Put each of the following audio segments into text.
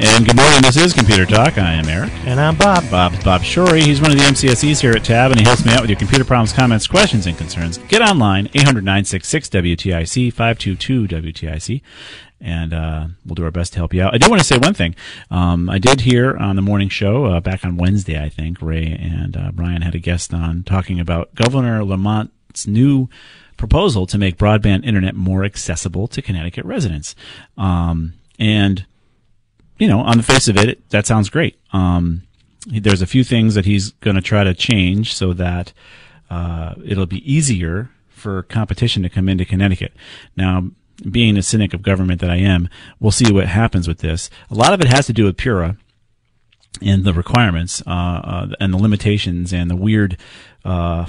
And good morning. This is Computer Talk. I am Eric. And I'm Bob. Bob's Bob Shorey. He's one of the MCSEs here at TAB, and he helps me out with your computer problems, comments, questions, and concerns. Get online, 800 966 WTIC, 522 WTIC, and uh, we'll do our best to help you out. I do want to say one thing. Um, I did hear on the morning show uh, back on Wednesday, I think, Ray and uh, Brian had a guest on talking about Governor Lamont's new proposal to make broadband internet more accessible to Connecticut residents. Um, and you know, on the face of it, that sounds great. Um, there's a few things that he's going to try to change so that uh, it'll be easier for competition to come into Connecticut. Now, being a cynic of government that I am, we'll see what happens with this. A lot of it has to do with Pura and the requirements uh, uh, and the limitations and the weird uh,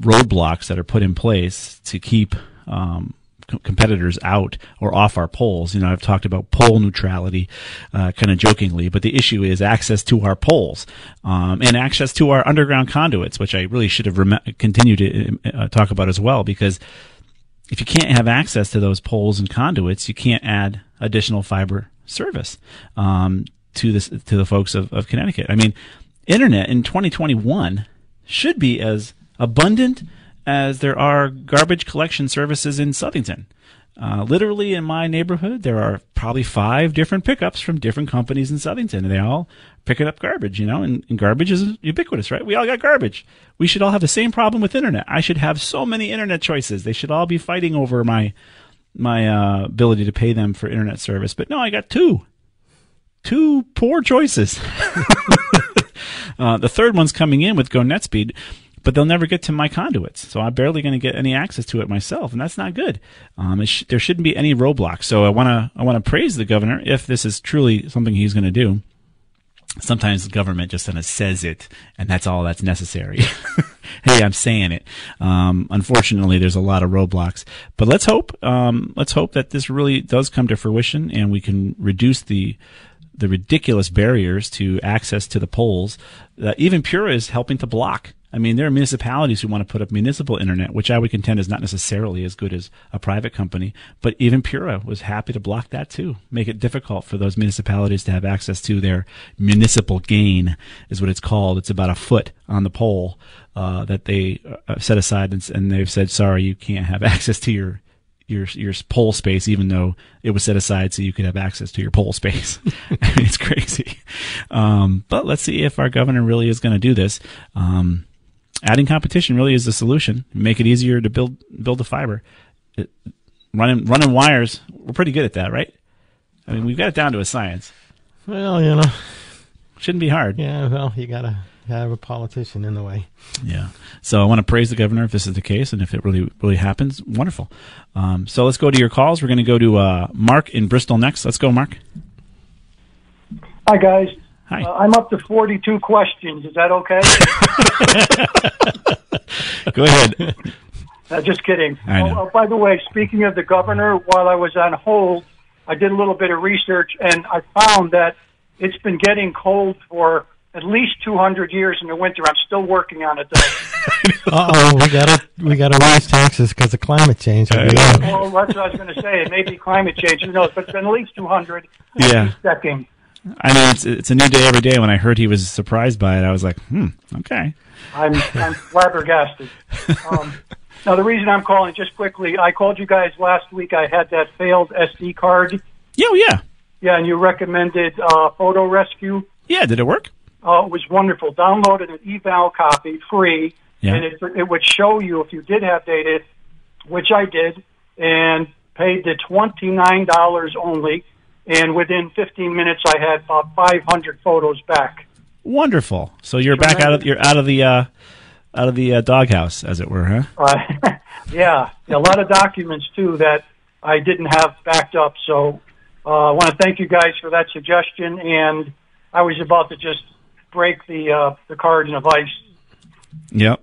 roadblocks that are put in place to keep um, competitors out or off our poles. You know, I've talked about pole neutrality, uh, kind of jokingly, but the issue is access to our poles um, and access to our underground conduits, which I really should have rem- continued to uh, talk about as well, because if you can't have access to those poles and conduits, you can't add additional fiber service um, to this to the folks of, of Connecticut. I mean, internet in 2021 should be as abundant as there are garbage collection services in Southington. Uh, literally in my neighborhood, there are probably five different pickups from different companies in Southington, and they all picking up garbage, you know, and, and, garbage is ubiquitous, right? We all got garbage. We should all have the same problem with internet. I should have so many internet choices. They should all be fighting over my my uh, ability to pay them for internet service. But no, I got two, two poor choices. uh, the third one's coming in with Go NetSpeed but they'll never get to my conduits. So I'm barely going to get any access to it myself, and that's not good. Um, sh- there shouldn't be any roadblocks. So I want to I want to praise the governor if this is truly something he's going to do. Sometimes the government just kind of says it, and that's all that's necessary. hey, I'm saying it. Um, unfortunately, there's a lot of roadblocks, but let's hope um, let's hope that this really does come to fruition, and we can reduce the the ridiculous barriers to access to the polls that even Pura is helping to block. I mean, there are municipalities who want to put up municipal internet, which I would contend is not necessarily as good as a private company. But even Pura was happy to block that too, make it difficult for those municipalities to have access to their municipal gain, is what it's called. It's about a foot on the pole uh, that they uh, set aside, and, and they've said, sorry, you can't have access to your your your pole space, even though it was set aside so you could have access to your pole space. I mean, it's crazy. Um, but let's see if our governor really is going to do this. Um, adding competition really is the solution. Make it easier to build build the fiber. It, running running wires, we're pretty good at that, right? I mean, we've got it down to a science. Well, you know, shouldn't be hard. Yeah, well, you gotta have a politician in the way. Yeah. So I want to praise the governor if this is the case, and if it really really happens, wonderful. Um, so let's go to your calls. We're going to go to uh, Mark in Bristol next. Let's go, Mark. Hi, guys. Hi. Uh, I'm up to 42 questions. Is that okay? Go ahead. Uh, just kidding. I know. Oh, uh, by the way, speaking of the governor, while I was on hold, I did a little bit of research and I found that it's been getting cold for at least 200 years in the winter. I'm still working on it though. Uh oh, we gotta we gotta raise taxes because of climate change. well, that's what I was going to say. It may be climate change. Who knows? But it's been at least 200. Yeah. Checking. I mean, it's it's a new day every day. When I heard he was surprised by it, I was like, hmm, okay. I'm I'm flabbergasted. Um, now the reason I'm calling just quickly, I called you guys last week. I had that failed SD card. Yeah, oh, yeah, Yeah, and you recommended uh, Photo Rescue. yeah. Did it work? Uh, it was wonderful. Downloaded an eval copy free, Yeah. and it, it would show you if you did have data, which I did, and paid the twenty nine dollars only. And within 15 minutes, I had about 500 photos back. Wonderful. So you're back out of you're out of the uh, out of the uh, doghouse, as it were, huh? Uh, yeah, a lot of documents too that I didn't have backed up. So uh, I want to thank you guys for that suggestion. And I was about to just break the uh, the card in a vice. Yep.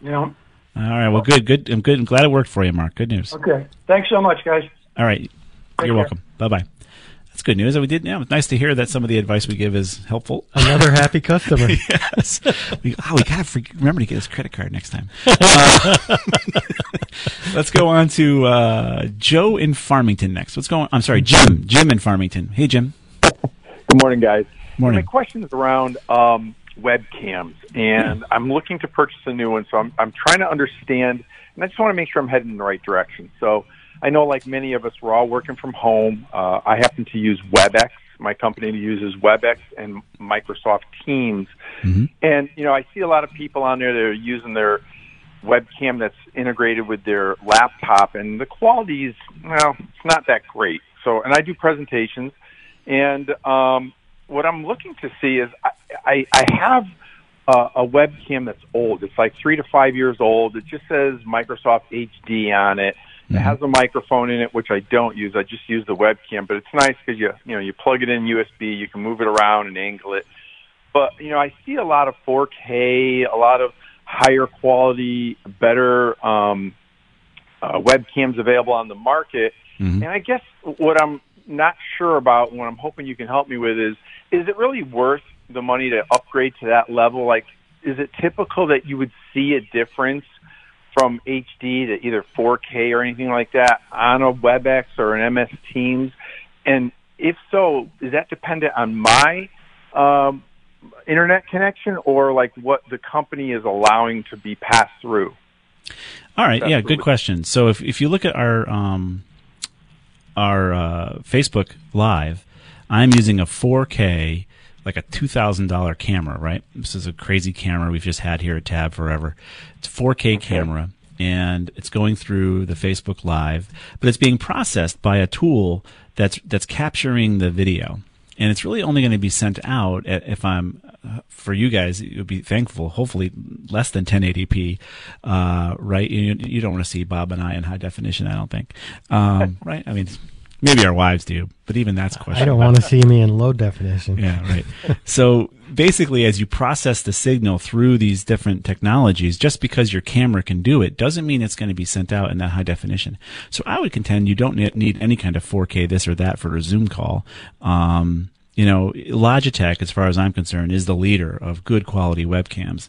You know. All right. Well, good. Good. I'm good. I'm glad it worked for you, Mark. Good news. Okay. Thanks so much, guys. All right. Take You're care. welcome. Bye bye. That's good news. That we did. Yeah, it's nice to hear that some of the advice we give is helpful. Another happy customer. yes. We, oh, we gotta freak, remember to get his credit card next time. Uh, let's go on to uh, Joe in Farmington next. What's going? I'm sorry, Jim. Jim in Farmington. Hey, Jim. Good morning, guys. Morning. My question is around um, webcams, and I'm looking to purchase a new one. So I'm I'm trying to understand, and I just want to make sure I'm heading in the right direction. So I know, like many of us, we're all working from home. Uh, I happen to use WebEx. My company uses WebEx and Microsoft Teams, and you know I see a lot of people on there that are using their webcam that's integrated with their laptop, and the quality is well, it's not that great. So, and I do presentations, and um, what I'm looking to see is I, I, I have a, a webcam that's old. It's like three to five years old. It just says Microsoft HD on it. It has a microphone in it, which I don't use. I just use the webcam, but it's nice because you you know you plug it in USB, you can move it around and angle it. But you know, I see a lot of 4K, a lot of higher quality, better um, uh, webcams available on the market. And I guess what I'm not sure about, what I'm hoping you can help me with, is is it really worth the money to upgrade to that level? Like, is it typical that you would see a difference from HD to either 4K or anything like that on a WebEx or an MS Teams? And if so, is that dependent on my um, internet connection or like what the company is allowing to be passed through? All right. Yeah. Good question. So if if you look at our um, our uh, Facebook Live, I'm using a 4K, like a two thousand dollar camera. Right. This is a crazy camera we've just had here at Tab forever. It's a 4K camera. And it's going through the Facebook Live, but it's being processed by a tool that's that's capturing the video, and it's really only going to be sent out a- if I'm uh, for you guys. You'll be thankful. Hopefully, less than 1080p, uh, right? You, you don't want to see Bob and I in high definition. I don't think, um, right? I mean, maybe our wives do, but even that's questionable. I don't want to see me in low definition. Yeah, right. so basically, as you process the signal through these different technologies, just because your camera can do it doesn't mean it's going to be sent out in that high definition. So I would contend you don't need any kind of 4K this or that for a Zoom call. Um, you know, Logitech, as far as I'm concerned, is the leader of good quality webcams,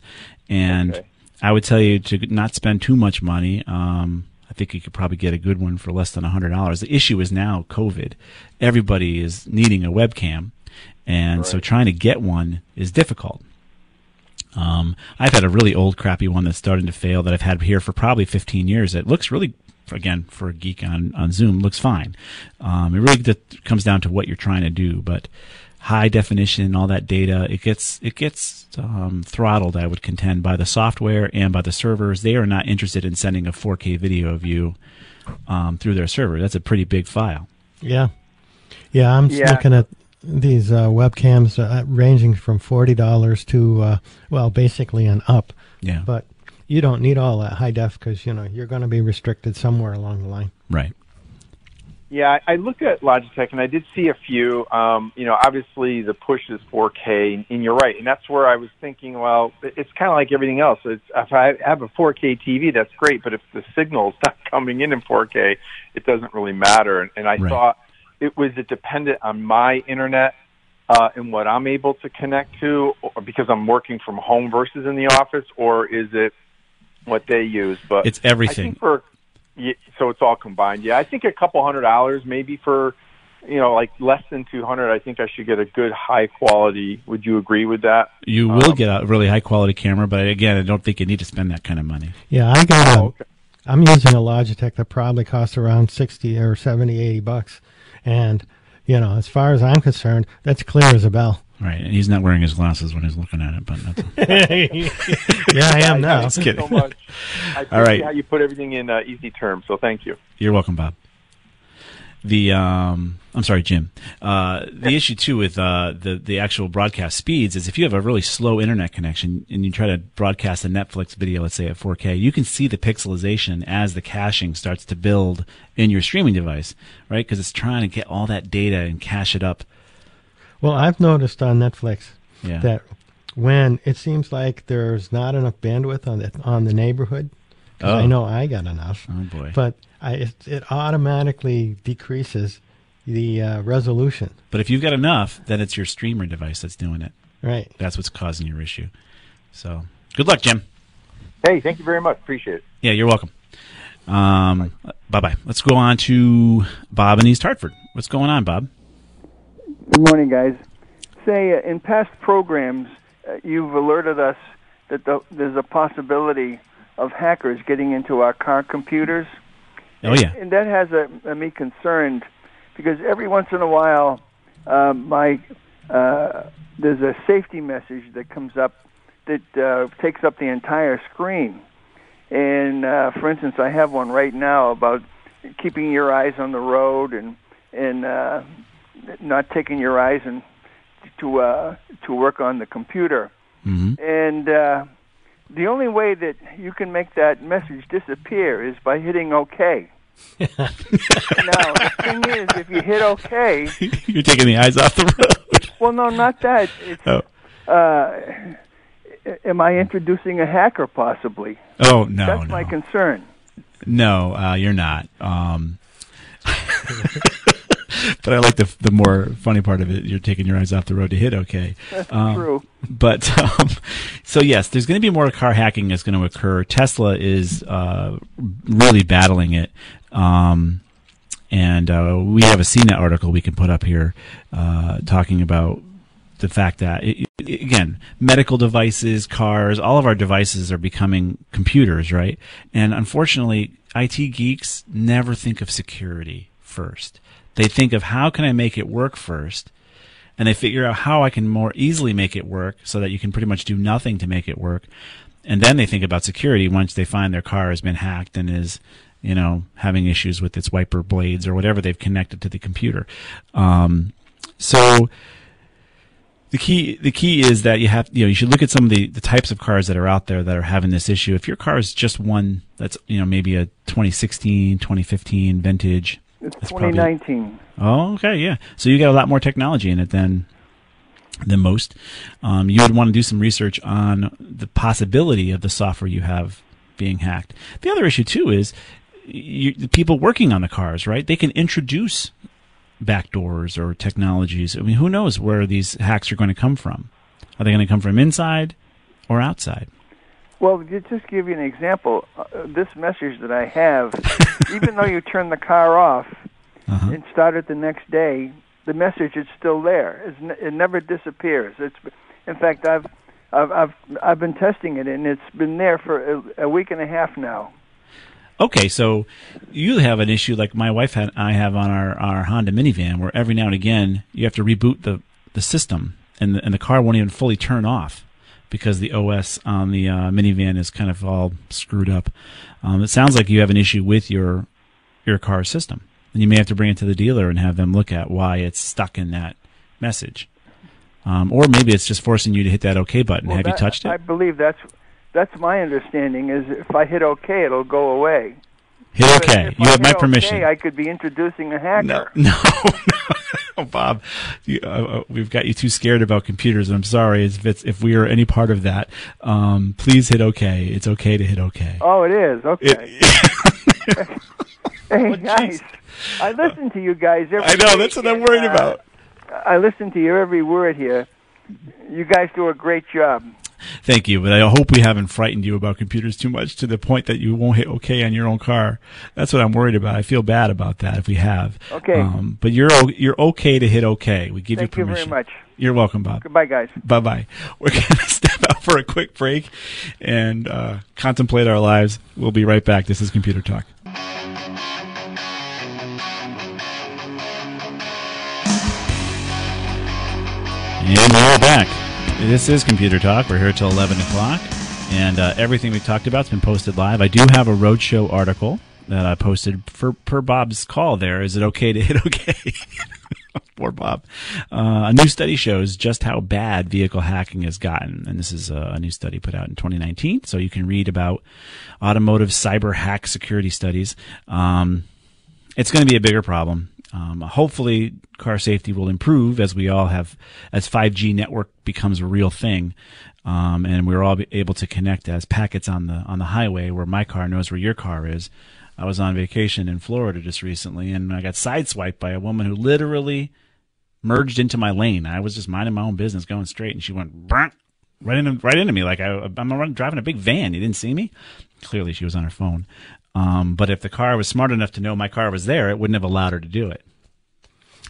and I would tell you to not spend too much money. Um, I think you could probably get a good one for less than hundred dollars. The issue is now COVID. Everybody is needing a webcam, and so trying to get one is difficult. Um, I've had a really old, crappy one that's starting to fail that I've had here for probably 15 years. It looks really, again, for a geek on, on Zoom, looks fine. Um, it really comes down to what you're trying to do, but high definition, and all that data, it gets it gets um, throttled. I would contend by the software and by the servers. They are not interested in sending a 4K video of you um, through their server. That's a pretty big file. Yeah, yeah. I'm Yeah. looking at these uh, webcams uh, ranging from forty dollars to uh, well, basically an up. Yeah. But you don't need all that high def because you know you're going to be restricted somewhere along the line. Right. Yeah, I looked at Logitech and I did see a few. Um, you know, obviously the push is 4K, and you're right. And that's where I was thinking, well, it's kind of like everything else. It's, if I have a 4K TV, that's great, but if the signal's not coming in in 4K, it doesn't really matter. And, and I Right. thought it was it dependent on my internet uh, in what I'm able to connect to, or because I'm working from home versus in the office, or is it what they use? But It's everything. I think for yeah, so it's all combined. Yeah, I think a couple hundred dollars maybe for you know like less than two hundred. I think I should get a good high quality. Would you agree with that? You will um, get a really high quality camera, but again, I don't think you need to spend that kind of money. Yeah, I got oh, okay. I'm using a Logitech that probably costs around 60 or 70, 80 bucks. And, you know, as far as I'm concerned, that's clear as a bell. Right, and he's not wearing his glasses when he's looking at it, but that's, yeah, I am now. Just Thank you kidding. so much. I appreciate All right. how you put everything in uh, easy terms. So thank you. You're welcome, Bob. The um, I'm sorry, Jim. Uh, the issue too with uh, the the actual broadcast speeds is if you have a really slow internet connection and you try to broadcast a Netflix video, let's say at 4K, you can see the pixelization as the caching starts to build in your streaming device, right? Because it's trying to get all that data and cache it up. Well, I've noticed on Netflix Yeah. that when it seems like there's not enough bandwidth on the, on the neighborhood, 'cause Oh. I know I got enough. Oh boy! But I, it, it automatically decreases the uh, resolution. But if you've got enough, then it's your streamer device that's doing it. Right. That's what's causing your issue. So good luck, Jim. Hey, thank you very much. Appreciate it. Yeah, you're welcome. Um, bye bye. Let's go on to Bob in East Hartford. What's going on, Bob? Good morning, guys. Say, uh, in past programs, uh, you've alerted us that the, there's a possibility of hackers getting into our car computers. Oh yeah. And that has uh, me concerned because every once in a while, uh, my uh, there's a safety message that comes up that uh, takes up the entire screen. And uh, for instance, I have one right now about keeping your eyes on the road and and uh, not taking your eyes and to uh, to work on the computer. Mm-hmm. And uh, the only way that you can make that message disappear is by hitting OK. now the thing is, if you hit OK, You're taking the eyes off the road. well, no, not that. It's, Oh. uh, am I introducing a hacker possibly? Oh no, That's no, my concern. no. Uh, you're not. Um, but I like the the more funny part of it. You're taking your eyes off the road to hit. Okay. That's Um, true. But um, so yes, there's going to be more car hacking that's going to occur. Tesla is uh, really battling it. Um, and uh, we have a CNET article we can put up here uh, talking about the fact that it, it- again, medical devices, cars, all of our devices are becoming computers, right? And unfortunately, IT geeks never think of security first. They think of how can I make it work first, and they figure out how I can more easily make it work so that you can pretty much do nothing to make it work. And then they think about security once they find their car has been hacked and is, you know, having issues with its wiper blades or whatever they've connected to the computer. Um, so the key the key is that you have you know you should look at some of the, the types of cars that are out there that are having this issue. If your car is just one that's you know maybe a 2016, 2015 vintage, It's that's probably- 2019. Oh, okay, yeah. So you got a lot more technology in it than than most. Um, you would want to do some research on the possibility of the software you have being hacked. The other issue too is you, the people working on the cars, right? They can introduce backdoors or technologies. I mean, who knows where these hacks are going to come from? Are they going to come from inside or outside? Well, to just give you an example, uh, this message that I have, even though you turn the car off Uh-huh. and start it the next day, the message is still there. It's n- it never disappears. It's, in fact, I've, I've, I've, I've been testing it, and it's been there for a, a week and a half now. Okay, so you have an issue like my wife and I have on our, our Honda minivan, where every now and again you have to reboot the, the system, and the, and the car won't even fully turn off because the OS on the uh, minivan is kind of all screwed up. Um, it sounds like you have an issue with your your car system, and you may have to bring it to the dealer and have them look at why it's stuck in that message. Um, or maybe it's just forcing you to hit that OK button. Well, have you touched it? I believe that's that's my understanding. Is if I hit OK, it'll go away. Hit OK. If You I have my permission. OK, I could be introducing a hacker. No, no, no, Bob. You, uh, uh, we've got you too scared about computers. and I'm sorry if it's if we are any part of that. Um, please hit OK. It's okay to hit OK. Oh, it is. Okay. Oh, hey guys, I listen to you guys every I know that's what I'm and, worried uh, about. I listen to your every word here. You guys do a great job. Thank you, but I hope we haven't frightened you about computers too much to the point that you won't hit OK on your own car. That's what I'm worried about. I feel bad about that if we have. Okay. Um, but you're you're okay to hit OK. We give Thank you you very much. You're welcome, Bob. Goodbye, guys. Bye bye. We're going to step out for a quick break and uh, contemplate our lives. We'll be right back. This is Computer Talk. And we're back. This is Computer Talk. We're here till 11 o'clock. And uh, everything we talked about has been posted live. I do have a Roadshow article that I posted for per Bob's call there. Is it okay to hit okay? Poor Bob. Uh, a new study shows just how bad vehicle hacking has gotten. And this is a, a new study put out in 2019. So you can read about automotive cyber hack security studies. Um, it's going to be a bigger problem. Um, hopefully, car safety will improve as we all have, as 5G network becomes a real thing, um, and we're all able to connect as packets on the on the highway where my car knows where your car is. I was on vacation in Florida just recently, and I got sideswiped by a woman who literally merged into my lane. I was just minding my own business, going straight, and she went right into right into me like I, I'm running- driving a big van. You didn't see me. Clearly, she was on her phone. Um, but if the car was smart enough to know my car was there, it wouldn't have allowed her to do it.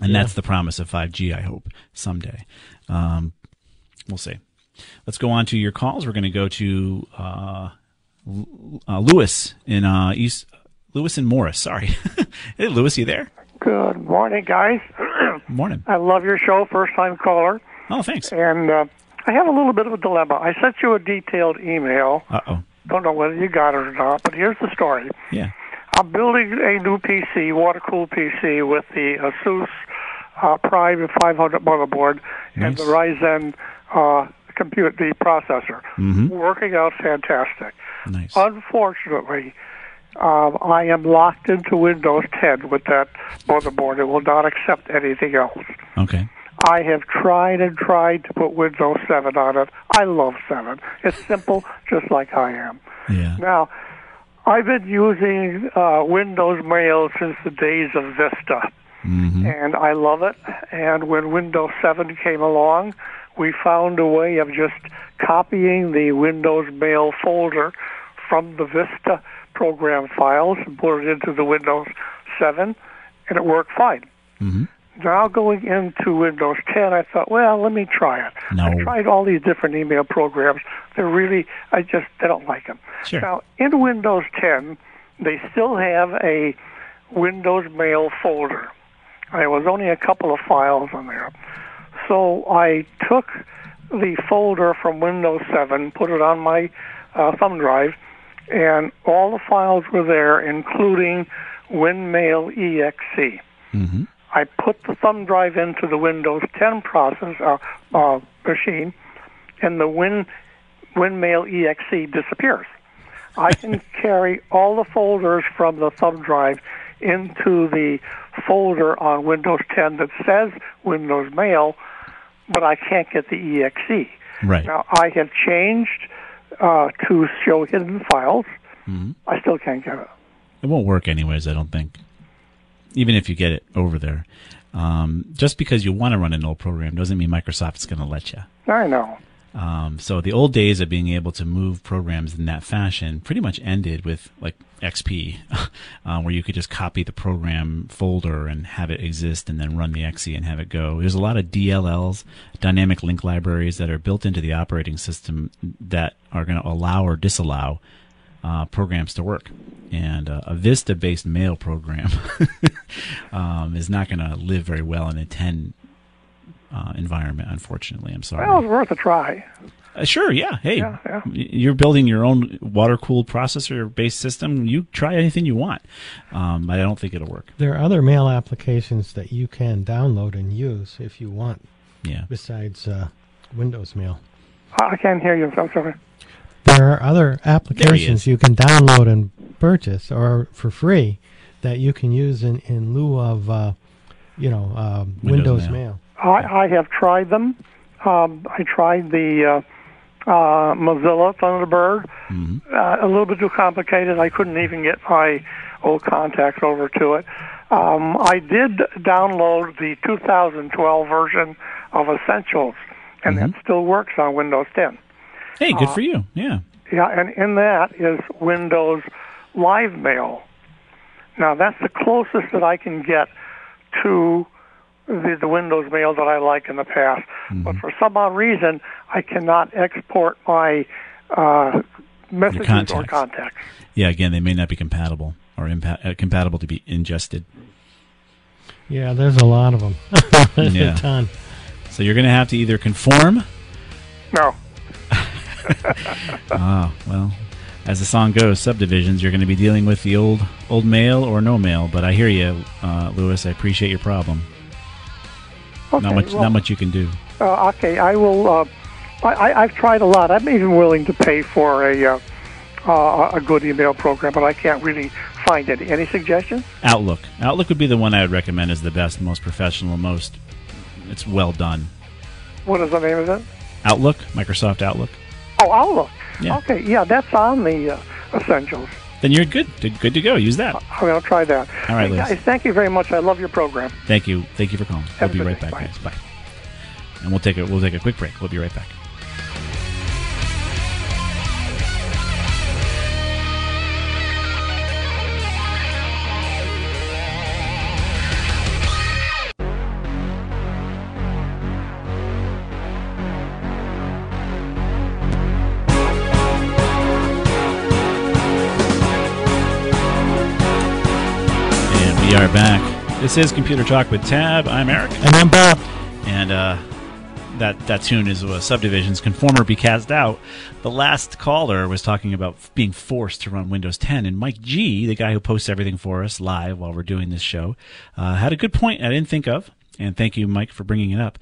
And Yeah. that's the promise of 5G, I hope, someday. Um, we'll see. Let's go on to your calls. We're going to go to uh, uh, Lewis in uh, East. Lewis and Morris. Sorry. hey, Lewis, you there? Good morning, guys. Morning. I love your show, first time caller. Oh, thanks. And uh, I have a little bit of a dilemma. I sent you a detailed email. Uh oh. Don't know whether you got it or not, but here's the story. Yeah. I'm building a new PC, water cooled PC, with the Asus uh, Prime 500 motherboard and the Ryzen uh, compute the processor. Mhm. Working out fantastic. Nice. Unfortunately, um, I am locked into Windows 10 with that motherboard. It will not accept anything else. Okay. I have tried and tried to put Windows 7 on it. I love 7. It's simple, just like I am. Yeah. Now, I've been using uh, Windows Mail since the days of Vista, and I love it. And when Windows 7 came along, we found a way of just copying the Windows Mail folder from the Vista program files and put it into the Windows 7, and it worked fine. Mm-hmm. Now going into Windows 10, I thought, well, let me try it. No. I tried all these different email programs. They're really, I just, I don't like them. Sure. Now, in Windows 10, they still have a Windows Mail folder. There was only a couple of files on there. So I took the folder from Windows 7, put it on my uh, thumb drive, and all the files were there, including WinMail EXE. Mm-hmm. I put the thumb drive into the Windows 10 process uh, uh, machine, and the Win WinMail EXE disappears. I can carry all the folders from the thumb drive into the folder on Windows 10 that says Windows Mail, but I can't get the EXE. Right. Now I have changed uh, to show hidden files. Mhm. I still can't get it. It won't work anyways, I don't think. Even if you get it over there. Um, just because you want to run an old program doesn't mean Microsoft's going to let you. I know. Um, so the old days of being able to move programs in that fashion pretty much ended with like XP, uh, where you could just copy the program folder and have it exist and then run the XE and have it go. There's a lot of DLLs, dynamic link libraries that are built into the operating system that are going to allow or disallow uh, programs to work. And uh, a Vista-based mail program um, is not going to live very well in a 10 uh, environment, unfortunately. I'm sorry. Well, it's worth a try. Uh, sure, yeah. Hey, Yeah, yeah. you're building your own water cooled processor based system. You try anything you want, um, but I don't think it'll work. There are other mail applications that you can download and use if you want. Yeah. Besides uh, Windows Mail, I can't hear you. I'm sorry. There are other applications you can download and purchase, or for free, that you can use in in lieu of, uh, you know, uh, Windows Windows, Mail. Mail. I, I have tried them. Um, I tried the uh, uh, Mozilla Thunderbird. Uh, a little bit too complicated. I couldn't even get my old contacts over to it. Um, I did download the 2012 version of Essentials, and Mm-hmm. that still works on Windows 10. Hey, good Uh, for you. Yeah. Yeah, and in that is Windows Live Mail. Now that's the closest that I can get to the, the Windows Mail that I like in the past. But for some odd reason, I cannot export my uh, messages or contacts. contacts. Yeah. Again, they may not be compatible or impa- uh, compatible to be ingested. Yeah, there's a lot of them. there's Yeah. a ton. So you're going to have to either conform. No. Ah, well, as the song goes, subdivisions. You're going to be dealing with the old old mail or no mail. But I hear you, uh, Lewis. I appreciate your problem. Okay, not much. well- not much you can do. Uh, okay, I will. Uh, I, I, I've tried a lot. I'm even willing to pay for a uh, uh, a good email program, but I can't really find any. Any suggestions? Outlook. Outlook would be the one I would recommend as the best, most professional, most. It's well done. What is the name of it? Outlook, Microsoft Outlook. Oh, Outlook. Yeah. Okay, yeah, that's on the uh, essentials. Then you're good. Good to go. Use that. I'm going to try that. All right, Liz. guys, thank you very much. I love your program. Thank you. Thank you for calling. Have we'll be right day. back, Bye. guys. Bye. And we'll take a we'll take a quick break. We'll be right back. This is Computer Talk with Tab. I'm Eric. And I'm Bob. And uh, that that tune is uh, Subdivisions Conformer Be Cast Out. The last caller was talking about f- being forced to run Windows 10. And Mike G, the guy who posts everything for us live while we're doing this show, uh, had a good point I didn't think of. And thank you, Mike, for bringing it up.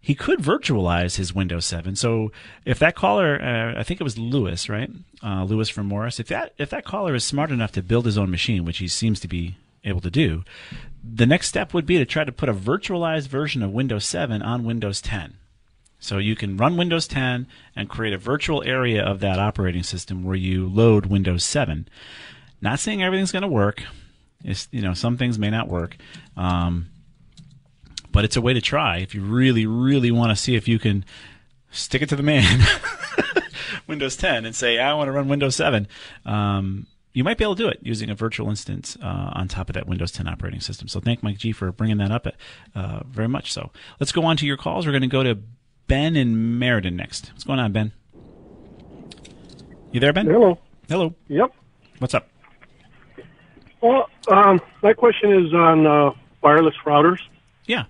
He could virtualize his Windows 7. So if that caller, uh, I think it was Lewis, right? Uh, Lewis from Morris. If that if that caller is smart enough to build his own machine, which he seems to be able to do, the next step would be to try to put a virtualized version of Windows 7 on Windows 10. So you can run Windows 10 and create a virtual area of that operating system where you load Windows 7. Not saying everything's going to work. It's, you know, some things may not work. Um, but it's a way to try if you really, really want to see if you can stick it to the man, Windows 10, and say, I want to run Windows 7. Um, you might be able to do it using a virtual instance uh, on top of that Windows 10 operating system. So thank Mike G for bringing that up uh, very much so. Let's go on to your calls. We're going to go to Ben in Meriden next. What's going on, Ben? You there, Ben? Hello. Hello. Yep. What's up? Well, um, my question is on uh, wireless routers. Yeah.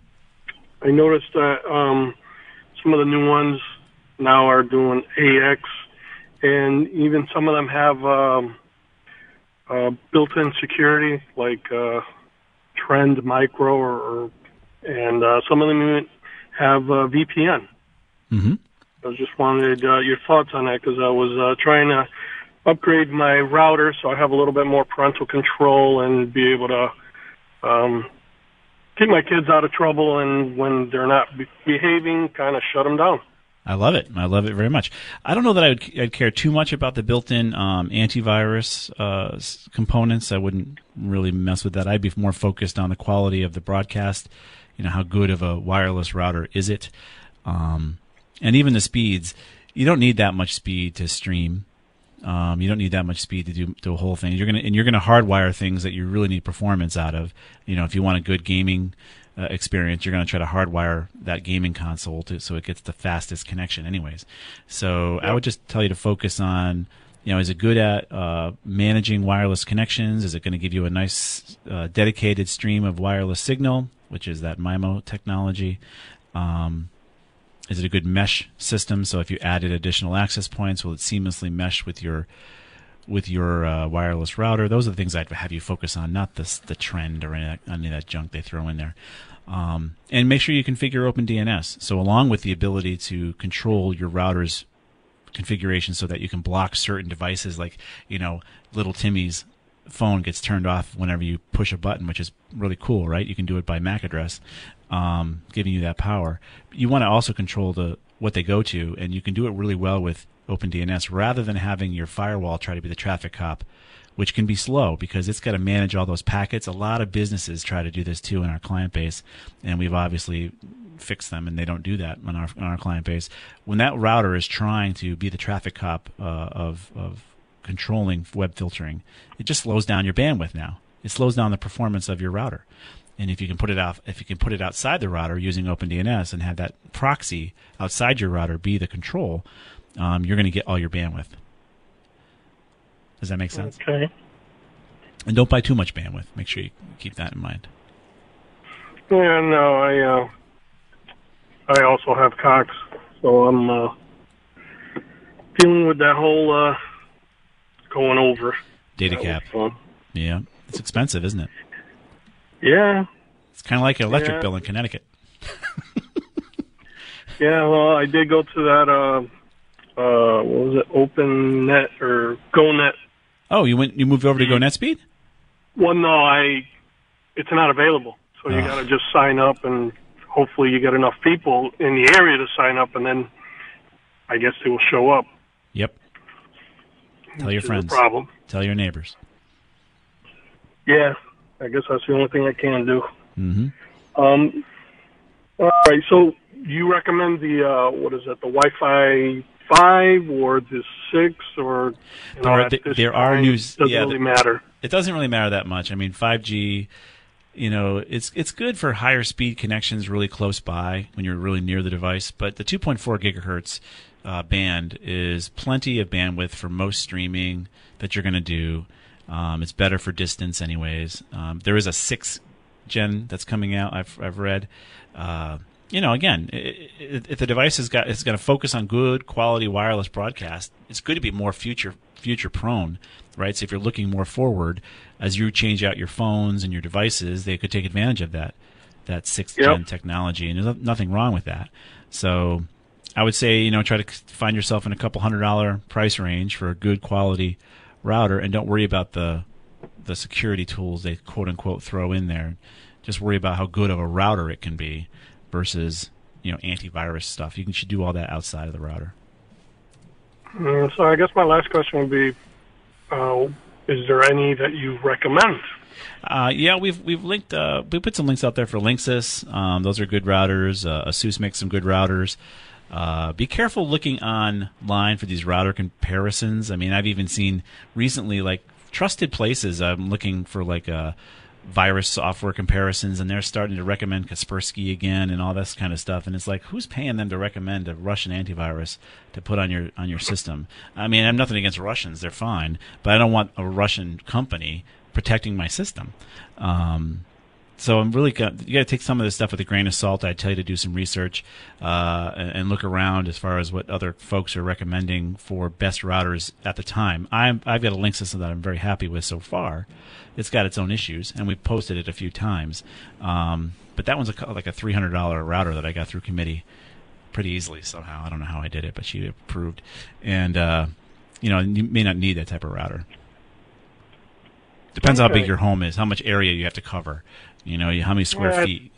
I noticed that um, some of the new ones now are doing AX, and even some of them have um, uh, built-in security like uh, Trend Micro, or, or and uh, some of them even have uh, VPN. Mm-hmm. I just wanted uh, your thoughts on that because I was uh, trying to upgrade my router so I have a little bit more parental control and be able to um, keep my kids out of trouble and when they're not be- behaving, kind of shut them down. I love it. I love it very much. I don't know that I would I'd care too much about the built-in um, antivirus uh, components. I wouldn't really mess with that. I'd be more focused on the quality of the broadcast. You know, how good of a wireless router is it? Um, and even the speeds. You don't need that much speed to stream. Um, you don't need that much speed to do, a whole thing. You're gonna and you're gonna hardwire things that you really need performance out of. You know, if you want a good gaming uh, experience, you're gonna try to hardwire that gaming console to so it gets the fastest connection, anyways. So I would just tell you to focus on. You know, is it good at uh, managing wireless connections? Is it going to give you a nice uh, dedicated stream of wireless signal, which is that MIMO technology? Um, is it a good mesh system? So if you added additional access points, will it seamlessly mesh with your with your uh, wireless router? Those are the things I'd have you focus on, not this the trend or any of that, any of that junk they throw in there. Um, and make sure you configure OpenDNS. So along with the ability to control your router's configuration so that you can block certain devices like, you know, little Timmy's phone gets turned off whenever you push a button, which is really cool, right? You can do it by MAC address, um, giving you that power. You want to also control the what they go to, and you can do it really well with OpenDNS rather than having your firewall try to be the traffic cop which can be slow because it's got to manage all those packets. A lot of businesses try to do this too in our client base, and we've obviously fixed them, and they don't do that on our on our client base. When that router is trying to be the traffic cop uh, of of controlling web filtering, it just slows down your bandwidth now. It slows down the performance of your router. And if you can put it out, if you can put it outside the router using OpenDNS and have that proxy outside your router be the control, um, you're going to get all your bandwidth. Does that make sense? Okay. And don't buy too much bandwidth. Make sure you keep that in mind. Yeah, no, I uh, I also have Cox, so I'm uh, dealing with that whole uh, going over data cap. Yeah, it's expensive, isn't it? Yeah, It's kind of like an electric Yeah. bill in Connecticut. yeah. Well, I did go to that. Uh, what was it? Open Net or GoNet? Oh, you went, you moved over to Mm-hmm. Go NetSpeed? Well, no, I. It's not available, so you Oh. got to just sign up, and hopefully you get enough people in the area to sign up, and then I guess they will show up. Yep. Tell your Which is a friends. problem. Tell your neighbors. Yeah, I guess that's the only thing I can do. Mm-hmm. Um, all right. So you recommend the uh, what is it? The Wi-Fi five or the six or you know, There, at there are news. Doesn't yeah, really matter. It doesn't really matter that much. I mean, 5G, you know, it's it's good for higher speed connections really close by when you're really near the device. But the 2.4 gigahertz uh, band is plenty of bandwidth for most streaming that you're going to do. Um, it's better for distance, anyways. Um, there is a six gen that's coming out. I've I've read. Uh, you know, again, if the device has got is going to focus on good quality wireless broadcast, it's good to be more future future prone, right? So if you're looking more forward, as you change out your phones and your devices, they could take advantage of that that sixth Yep. gen technology, and there's nothing wrong with that. So I would say, you know, try to find yourself in a couple hundred dollar price range for a good quality router, and don't worry about the the security tools they quote unquote throw in there. Just worry about how good of a router it can be versus you know antivirus stuff. You can should do all that outside of the router. Mm, so I guess my last question would be: uh, Is there any that you recommend? Uh, yeah, we've we've linked uh, we put some links out there for Linksys. Um, those are good routers. Uh, Asus makes some good routers. Uh, be careful looking online for these router comparisons. I mean, I've even seen recently like trusted places. I'm looking for like uh, virus software comparisons, and they're starting to recommend Kaspersky again and all this kind of stuff. And it's like, who's paying them to recommend a Russian antivirus to put on your on your system? I mean, I'm nothing against Russians; they're fine, but I don't want a Russian company protecting my system. Um, so I'm really got, you got to take some of this stuff with a grain of salt. I tell you to do some research uh, and, and look around as far as what other folks are recommending for best routers at the time. I'm, I've got a Linksys system that I'm very happy with so far. It's got its own issues, and we've posted it a few times. Um, but that one's a, like a $300 router that I got through committee pretty easily somehow. I don't know how I did it, but she approved. And uh, you know, you may not need that type of router. Depends how big your home is, how much area you have to cover. You know, how many square Yeah, feet.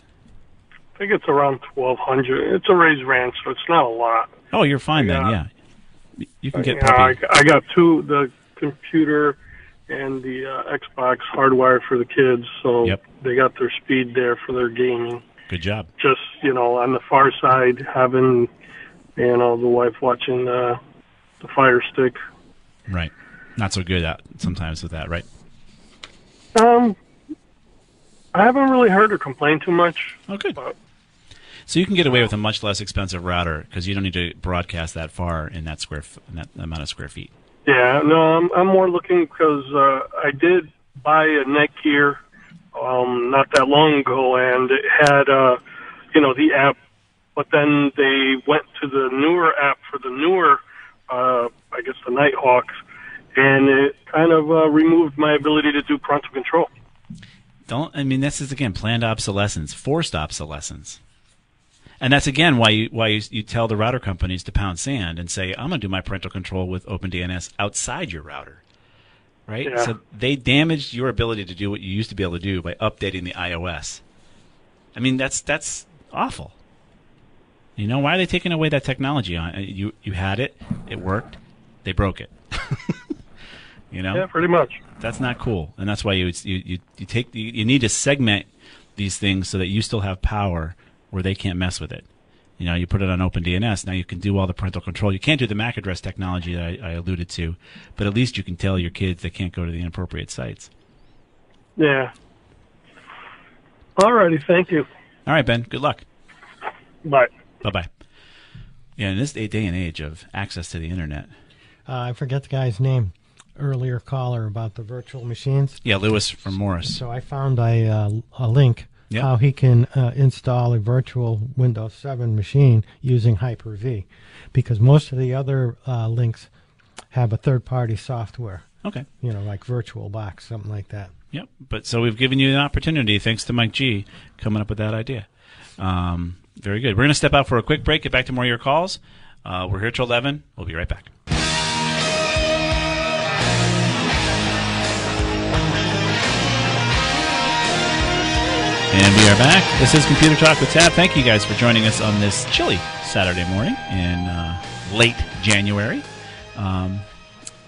I think it's around twelve hundred. It's a raised ranch, so it's not a lot. Oh, you're fine then. Yeah. Yeah, you can get Yeah, I. I got two: the computer and the uh, Xbox hardwired for the kids, so Yep. they got their speed there for their gaming. Good job. Just you know, on the far side, having you know the wife watching uh, the Fire Stick. Right. Not so good at sometimes with that, right? Um, I haven't really heard her complain too much. Oh, good. But, So you can get away with a much less expensive router because you don't need to broadcast that far in that square f- in that amount of square feet. yeah, no, I'm, I'm more looking because uh, I did buy a Netgear um, not that long ago, and it had uh, you know the app, but then they went to the newer app for the newer, uh, I guess the Nighthawks, and it kind of uh, removed my ability to do parental control. Don't. I mean, this is again planned obsolescence, forced obsolescence, and that's again why you why you, you tell the router companies to pound sand and say, "I'm going to do my parental control with OpenDNS outside your router." Right. Yeah. So they damaged your ability to do what you used to be able to do by updating the iOS. I mean, that's that's awful. You know why are they taking away that technology? On you, you had it, it worked, they broke it. You know? Yeah, pretty much. That's not cool, and that's why you you you, you take you, you need to segment these things so that you still have power where they can't mess with it. You know, you put it on OpenDNS. Now you can do all the parental control. You can't do the MAC address technology that I, I alluded to, but at least you can tell your kids they can't go to the inappropriate sites. Yeah. All righty. Thank you. All right, Ben. Good luck. Bye. Bye bye. Yeah, in this day and age of access to the internet. Uh, I forget the guy's name. Earlier caller about the virtual machines. Yeah, Lewis from Morris. So I found a uh, a link Yep. how he can uh, install a virtual Windows 7 machine using Hyper-V, because most of the other uh, links have a third-party software. Okay. You know, like VirtualBox, something like that. Yep. But so we've given you an opportunity, thanks to Mike G, coming up with that idea. Um, very good. We're going to step out for a quick break. Get back to more of your calls. Uh, we're here till eleven. We'll be right back. And we are back. This is Computer Talk with Tab. Thank you guys for joining us on this chilly Saturday morning in uh, late January. Um,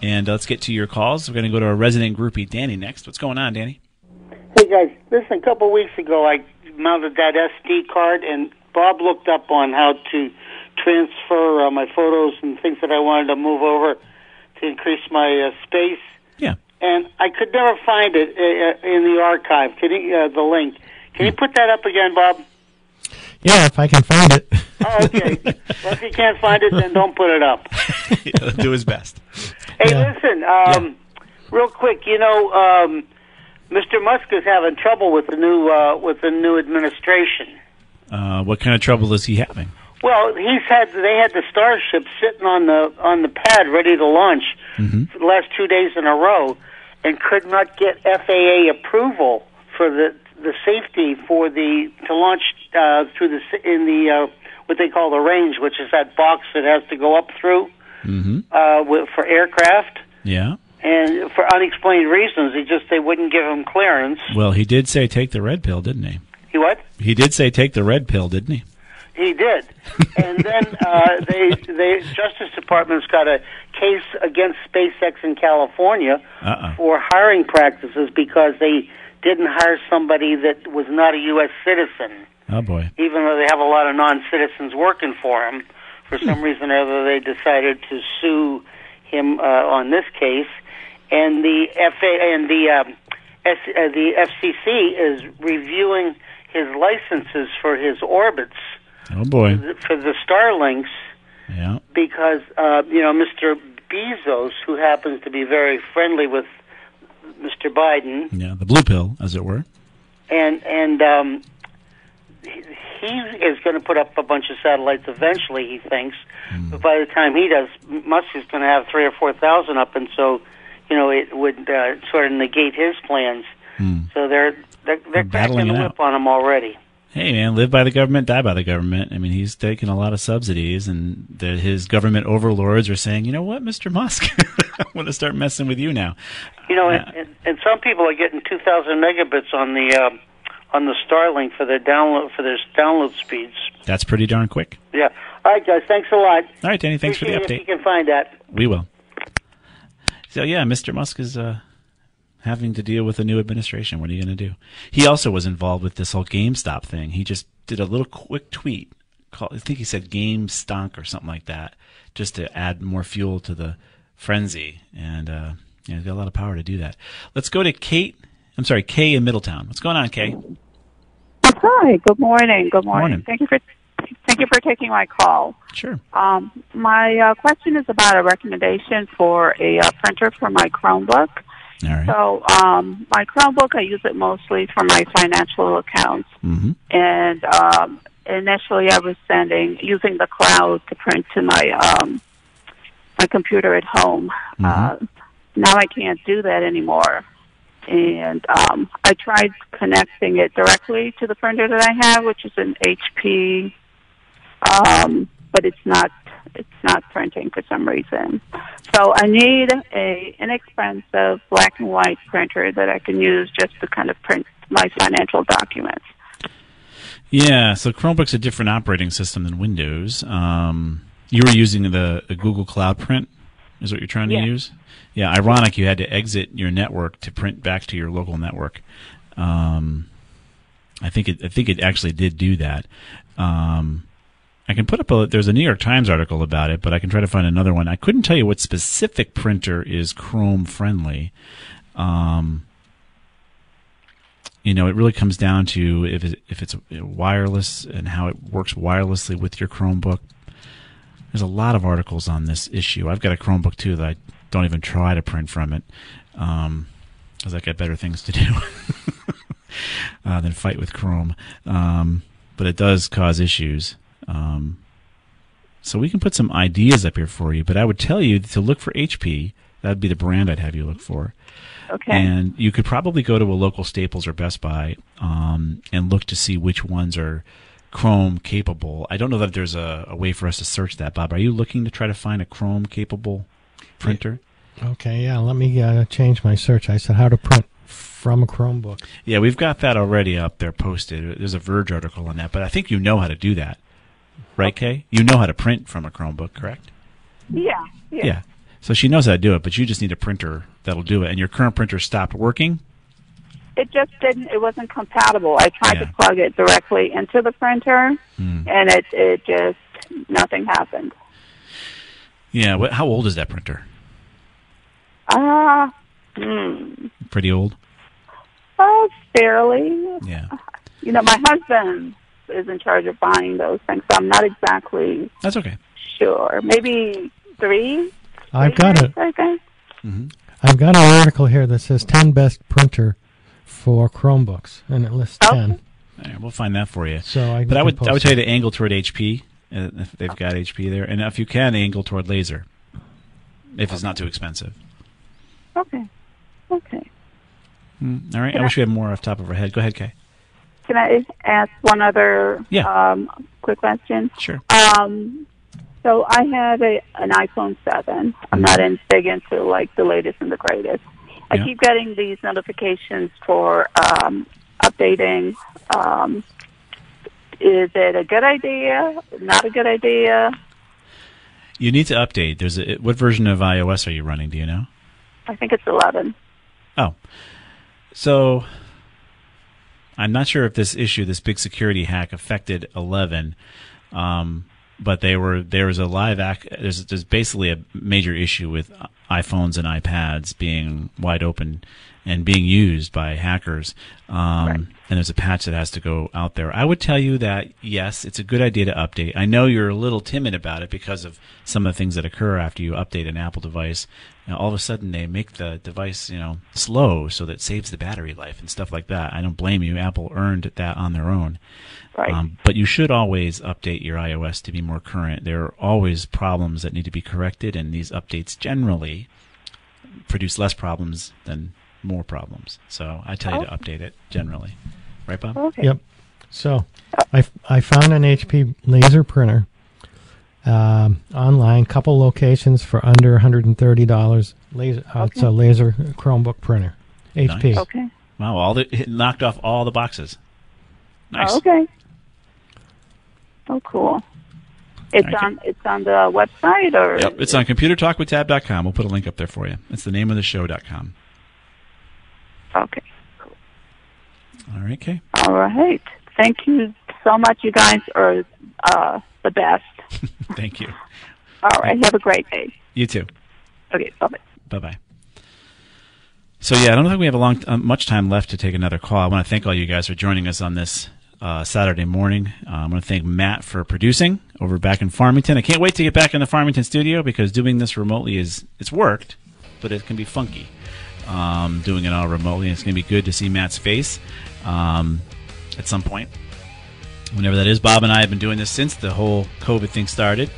and let's get to your calls. We're going to go to our resident groupie, Danny, next. What's going on, Danny? Hey guys, listen. A couple weeks ago, I mounted that SD card, and Bob looked up on how to transfer uh, my photos and things that I wanted to move over to increase my uh, space. Yeah. And I could never find it uh, in the archive. You, uh, the link? Can you put that up again, Bob? Yeah, if I can find it. Oh, okay. well, if you can't find it, then don't put it up. He'll do his best. Hey, listen, um, real quick, you know, um, Mr. Musk is having trouble with the new uh, with the new administration. Uh, what kind of trouble is he having? Well, he's had they had the Starship sitting on the on the pad ready to launch for the last two days in a row, and could not get FAA approval for the the safety for the to launch uh, through the in the uh, what they call the range, which is that box that has to go up through Mm-hmm. uh, with, for aircraft. Yeah. And for unexplained reasons, he just they wouldn't give him clearance. Well, he did say take the red pill, didn't he? He what? He did say take the red pill, didn't he? He did, and then uh, they they Justice Department's got a case against SpaceX in California Uh-uh. for hiring practices because they didn't hire somebody that was not a U.S. citizen, Oh boy. even though they have a lot of non-citizens working for him. For some reason or other, they decided to sue him uh, on this case, and the FA and the um, S, uh, the FCC is reviewing his licenses for his orbits Oh boy. for the Starlinks Yeah. because uh, you know Mr. Bezos, who happens to be very friendly with Mr. Biden, Yeah. The blue pill, as it were. and and um, he he is going to put up a bunch of satellites eventually. He thinks, but by the time he does, Musk is going to have three or four thousand up, and so you know it would uh, sort of negate his plans. So they're they're, they're cracking the whip on him already. Hey man, live by the government, die by the government. I mean, he's taking a lot of subsidies, and the, his government overlords are saying, you know what, Mister Musk, I'm going to start messing with you now. You know, and, and, and some people are getting 2,000 megabits on the uh, on the Starlink for their download for their download speeds. That's pretty darn quick. Yeah. All right, guys. Thanks a lot. All right, Danny. Thanks for the update. If you can find that. We will. So yeah, Mr. Musk is uh, having to deal with a new administration. What are you going to do? He also was involved with this whole GameStop thing. He just did a little quick tweet. Called, I think he said "Game Stunk" or something like that, just to add more fuel to the frenzy. And uh, yeah, he's got a lot of power to do that. Let's go to Kate. I'm sorry, Kay in Middletown. What's going on, Kay? Hi, good morning. Good morning. Morning. Thank you for thank you for taking my call. Sure. Um, my uh, question is about a recommendation for a uh, printer for my Chromebook. All right. So, um, my Chromebook, I use it mostly for my financial accounts. Mm-hmm. And um, initially, I was sending using the cloud to print to my um, my computer at home. Uh, now I can't do that anymore. And um, I tried connecting it directly to the printer that I have, which is an HP, um, but it's not it's not printing for some reason. So I need a inexpensive black and white printer that I can use just to kind of print my financial documents. Yeah, so Chromebook's a different operating system than Windows. Um, you were using the, the Google Cloud Print Is what you're trying to Yeah. use? Yeah. Ironic, you had to exit your network to print back to your local network. Um, I think it. I think it actually did do that. Um, I can put up a. There's a New York Times article about it, but I can try to find another one. I couldn't tell you what specific printer is Chrome friendly. Um, you know, it really comes down to if it, if it's wireless and how it works wirelessly with your Chromebook. There's a lot of articles on this issue. I've got a Chromebook too that I don't even try to print from it because I got better things to do uh, than fight with Chrome. Um, but it does cause issues. Um, so we can put some ideas up here for you, but I would tell you to look for HP. That'd be the brand I'd have you look for. Okay. And you could probably go to a local Staples or Best Buy um, and look to see which ones are Chrome capable. I don't know that there's a, a way for us to search that, Bob. Are you looking to try to find a Chrome capable printer? Okay, yeah. Let me uh, change my search. I said how to print from a Chromebook. Yeah, we've got that already up there posted. There's a Verge article on that, but I think you know how to do that, right, Kay? You know how to print from a Chromebook, correct? Yeah. Yeah. Yeah. So she knows how to do it, but you just need a printer that'll do it. And your current printer stopped working. It just didn't. It wasn't compatible. I tried Yeah. to plug it directly into the printer, Hmm. and it it just nothing happened. Yeah. What, how old is that printer? Ah, hmm. Pretty old. Oh, fairly. Yeah. You know, my husband is in charge of buying those things, so I'm not exactly That's okay. sure. Maybe three. I've got years, a I think. I've got an article here that says 10 best printer for Chromebooks, and it lists 10. All right, we'll find that for you. So I but I would I would tell you it. to angle toward HP uh, if they've got HP there, and if you can, angle toward laser if it's not too expensive. Okay. Okay. Mm, all right. I wish I- we had more off the top of our head. Go ahead, Kay. Can I ask one other um, quick question? Sure. Um, so I have a an iPhone seven. I'm not in big into like the latest and the greatest. I Yeah. keep getting these notifications for um, updating. Um, is it a good idea? Not a good idea? You need to update. There's a, what version of iOS are you running? Do you know? I think it's eleven. Oh, so I'm not sure if this issue, this big security hack, affected 11, um, but they were there was a live act. There's there's basically a major issue with iPhones and iPads being wide open and being used by hackers. Um, And there's a patch that has to go out there. I would tell you that yes, it's a good idea to update. I know you're a little timid about it because of some of the things that occur after you update an Apple device. All of a sudden, they make the device, you know, slow so that saves the battery life and stuff like that. I don't blame you. Apple earned that on their own. Right. Um, but you should always update your iOS to be more current. There are always problems that need to be corrected, and these updates generally produce less problems than more problems. So I tell you to update it generally. Right, Bob? Okay. Yep. So I, I found an HP laser printer um, online, couple locations for under $130. Laser, uh, It's a laser Chromebook printer. HP. Nice. Okay. Wow, all the it knocked off all the boxes. Nice. Oh, okay. Oh, cool. It's Thank on. It's on the website, or Yep, it's on computertalkwithtab.com. We'll put a link up there for you. It's the name of the show.com. Okay. All right, Kay. All right. Thank you so much. You guys are uh, the best. Thank you. All right. Have a great day. You too. Okay. Bye bye. Bye bye. So yeah, I don't think we have a long, uh, much time left to take another call. I want to thank all you guys for joining us on this uh, Saturday morning. Uh, I want to thank Matt for producing over back in Farmington. I can't wait to get back in the Farmington studio because doing this remotely is it's worked, but it can be funky. Um, doing it all remotely, and it's going to be good to see Matt's face um, at some point. Whenever that is, Bob and I have been doing this since the whole COVID thing started.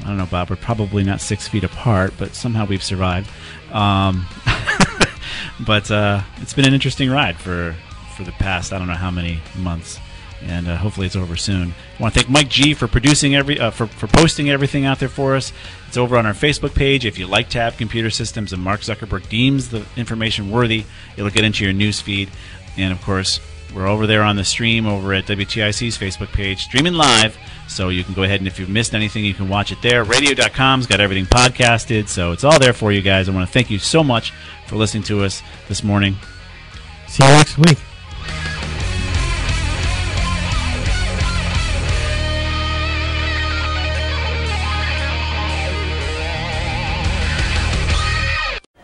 I don't know, Bob. We're probably not six feet apart, but somehow we've survived. Um, but uh, it's been an interesting ride for for the past I don't know how many months, and uh, hopefully it's over soon. I want to thank Mike G for producing every uh, for for posting everything out there for us. It's over on our Facebook page. If you like Tab Computer Systems and Mark Zuckerberg deems the information worthy, it'll get into your news feed. And of course, we're over there on the stream over at WTIC's Facebook page, streaming live So you can go ahead and if you've missed anything, you can watch it there. Radio.com's got everything podcasted, so it's all there for you guys. I want to thank you so much for listening to us this morning. See you next week.